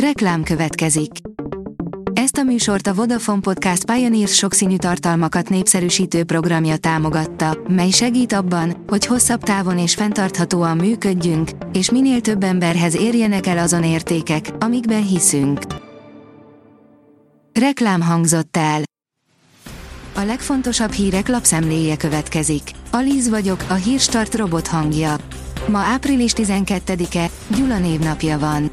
Reklám következik. Ezt a műsort a Vodafone Podcast Pioneers sokszínű tartalmakat népszerűsítő programja támogatta, mely segít abban, hogy hosszabb távon és fenntarthatóan működjünk, és minél több emberhez érjenek el azon értékek, amikben hiszünk. Reklám hangzott el. A legfontosabb hírek lapszemléje következik. Alíz vagyok, a hírstart robot hangja. Ma április 12-e, Gyula névnapja van.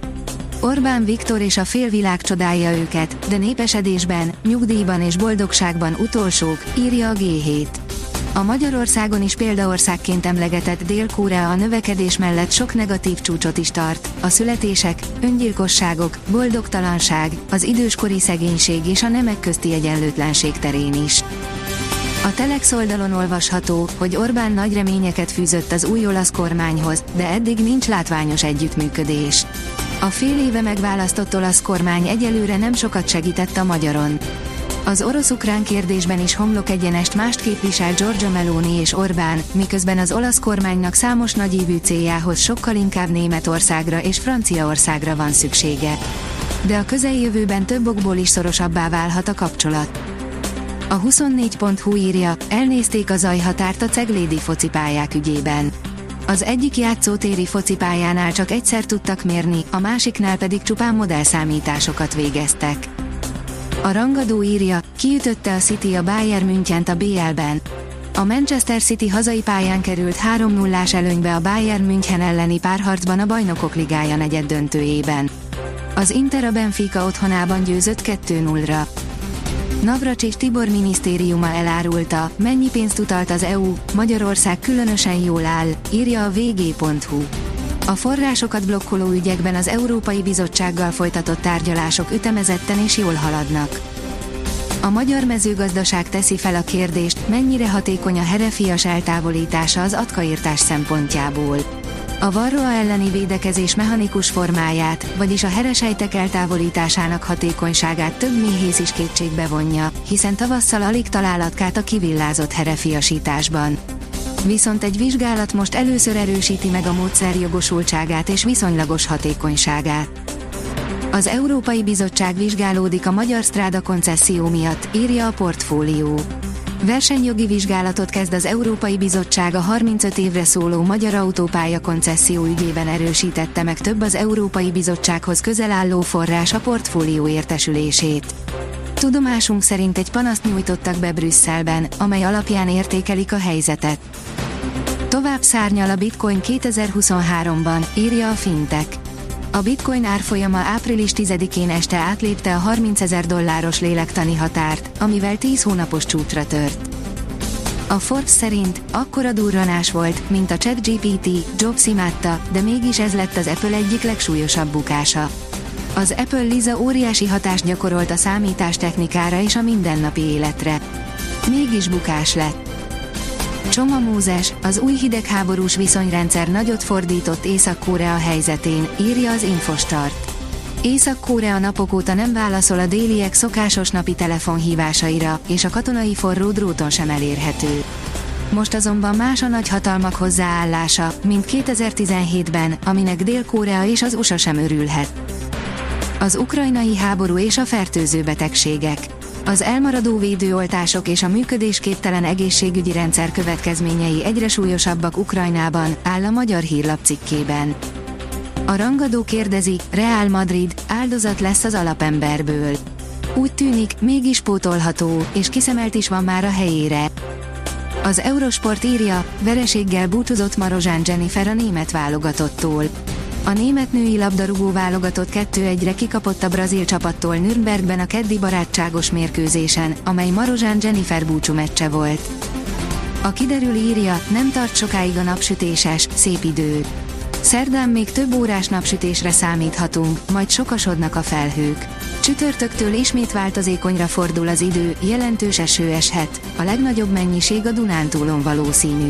Orbán Viktor és a félvilág csodálja őket, de népesedésben, nyugdíjban és boldogságban utolsók, írja a G7. A Magyarországon is példaországként emlegetett Dél-Korea a növekedés mellett sok negatív csúcsot is tart, a születések, öngyilkosságok, boldogtalanság, az időskori szegénység és a nemek közti egyenlőtlenség terén is. A Telex oldalon olvasható, hogy Orbán nagy reményeket fűzött az új olasz kormányhoz, de eddig nincs látványos együttműködés. A fél éve megválasztott olasz kormány egyelőre nem sokat segített a magyaron. Az orosz-ukrán kérdésben is homlok egyenest mást képvisel Giorgio Meloni és Orbán, miközben az olasz kormánynak számos nagyívű céljához sokkal inkább Németországra és Franciaországra van szüksége. De a közeljövőben több okból is szorosabbá válhat a kapcsolat. A 24.hu írja, elnézték a zajhatárt a ceglédi focipályák ügyében. Az egyik játszótéri focipályánál csak egyszer tudtak mérni, a másiknál pedig csupán modellszámításokat végeztek. A rangadó írja, kiütötte a City a Bayern Münchent a BL-ben. A Manchester City hazai pályán került 3 0 előnybe a Bayern München elleni párharcban a Bajnokok Ligája negyed döntőjében. Az Inter a Benfica otthonában győzött 2-0-ra. Navracsics Tibor minisztériuma elárulta, mennyi pénzt utalt az EU, Magyarország különösen jól áll, írja a vg.hu. A forrásokat blokkoló ügyekben az Európai Bizottsággal folytatott tárgyalások ütemezetten és jól haladnak. A magyar mezőgazdaság teszi fel a kérdést, mennyire hatékony a herefias eltávolítása az atkaírtás szempontjából. A varroa elleni védekezés mechanikus formáját, vagyis a heresejtek eltávolításának hatékonyságát több méhész is kétségbe vonja, hiszen tavasszal alig találatkát a kivillázott herefiasításban. Viszont egy vizsgálat most először erősíti meg a módszer jogosultságát és viszonylagos hatékonyságát. Az Európai Bizottság vizsgálódik a Magyar Stráda koncesszió miatt, írja a portfólió. Versenyjogi vizsgálatot kezd az Európai Bizottság a 35 évre szóló magyar autópálya koncesszió ügyében erősítette meg több az Európai Bizottsághoz közel álló forrás a portfólió értesülését. Tudomásunk szerint egy panaszt nyújtottak be Brüsszelben, amely alapján értékelik a helyzetet. Tovább szárnyal a bitcoin 2023-ban, írja a Fintech. A bitcoin árfolyama április 10-én este átlépte a 30 ezer dolláros lélektani határt, amivel 10 hónapos csúcsra tört. A Forbes szerint akkora durranás volt, mint a ChatGPT, Jobs imádta, de mégis ez lett az Apple egyik legsúlyosabb bukása. Az Apple Liza óriási hatást gyakorolt a számítástechnikára és a mindennapi életre. Mégis bukás lett. Csoma Mózes, az új hidegháborús viszonyrendszer nagyot fordított Észak-Korea helyzetén, írja az Infostart. Észak-Korea napok óta nem válaszol a déliek szokásos napi telefonhívásaira, és a katonai forró dróton sem elérhető. Most azonban más a nagyhatalmak hozzáállása, mint 2017-ben, aminek Dél-Korea és az USA sem örülhet. Az ukrajnai háború és a fertőző betegségek. Az elmaradó védőoltások és a működésképtelen egészségügyi rendszer következményei egyre súlyosabbak Ukrajnában, áll a magyar hírlap cikkében. A rangadó kérdezi, Real Madrid áldozat lesz az alapemberből. Úgy tűnik, mégis pótolható, és kiszemelt is van már a helyére. Az Eurosport írja, vereséggel búcsúzott Marozsán Jennifer a német válogatottól. A német női labdarúgó válogatott 2-1-re kikapott a brazil csapattól Nürnbergben a keddi barátságos mérkőzésen, amely Marozsán Jennifer búcsú meccse volt. A kiderül írja, nem tart sokáig a napsütéses, szép idő. Szerdán még több órás napsütésre számíthatunk, majd sokasodnak a felhők. Csütörtöktől ismét változékonyra fordul az idő, jelentős eső eshet, a legnagyobb mennyiség a Dunántúlon valószínű.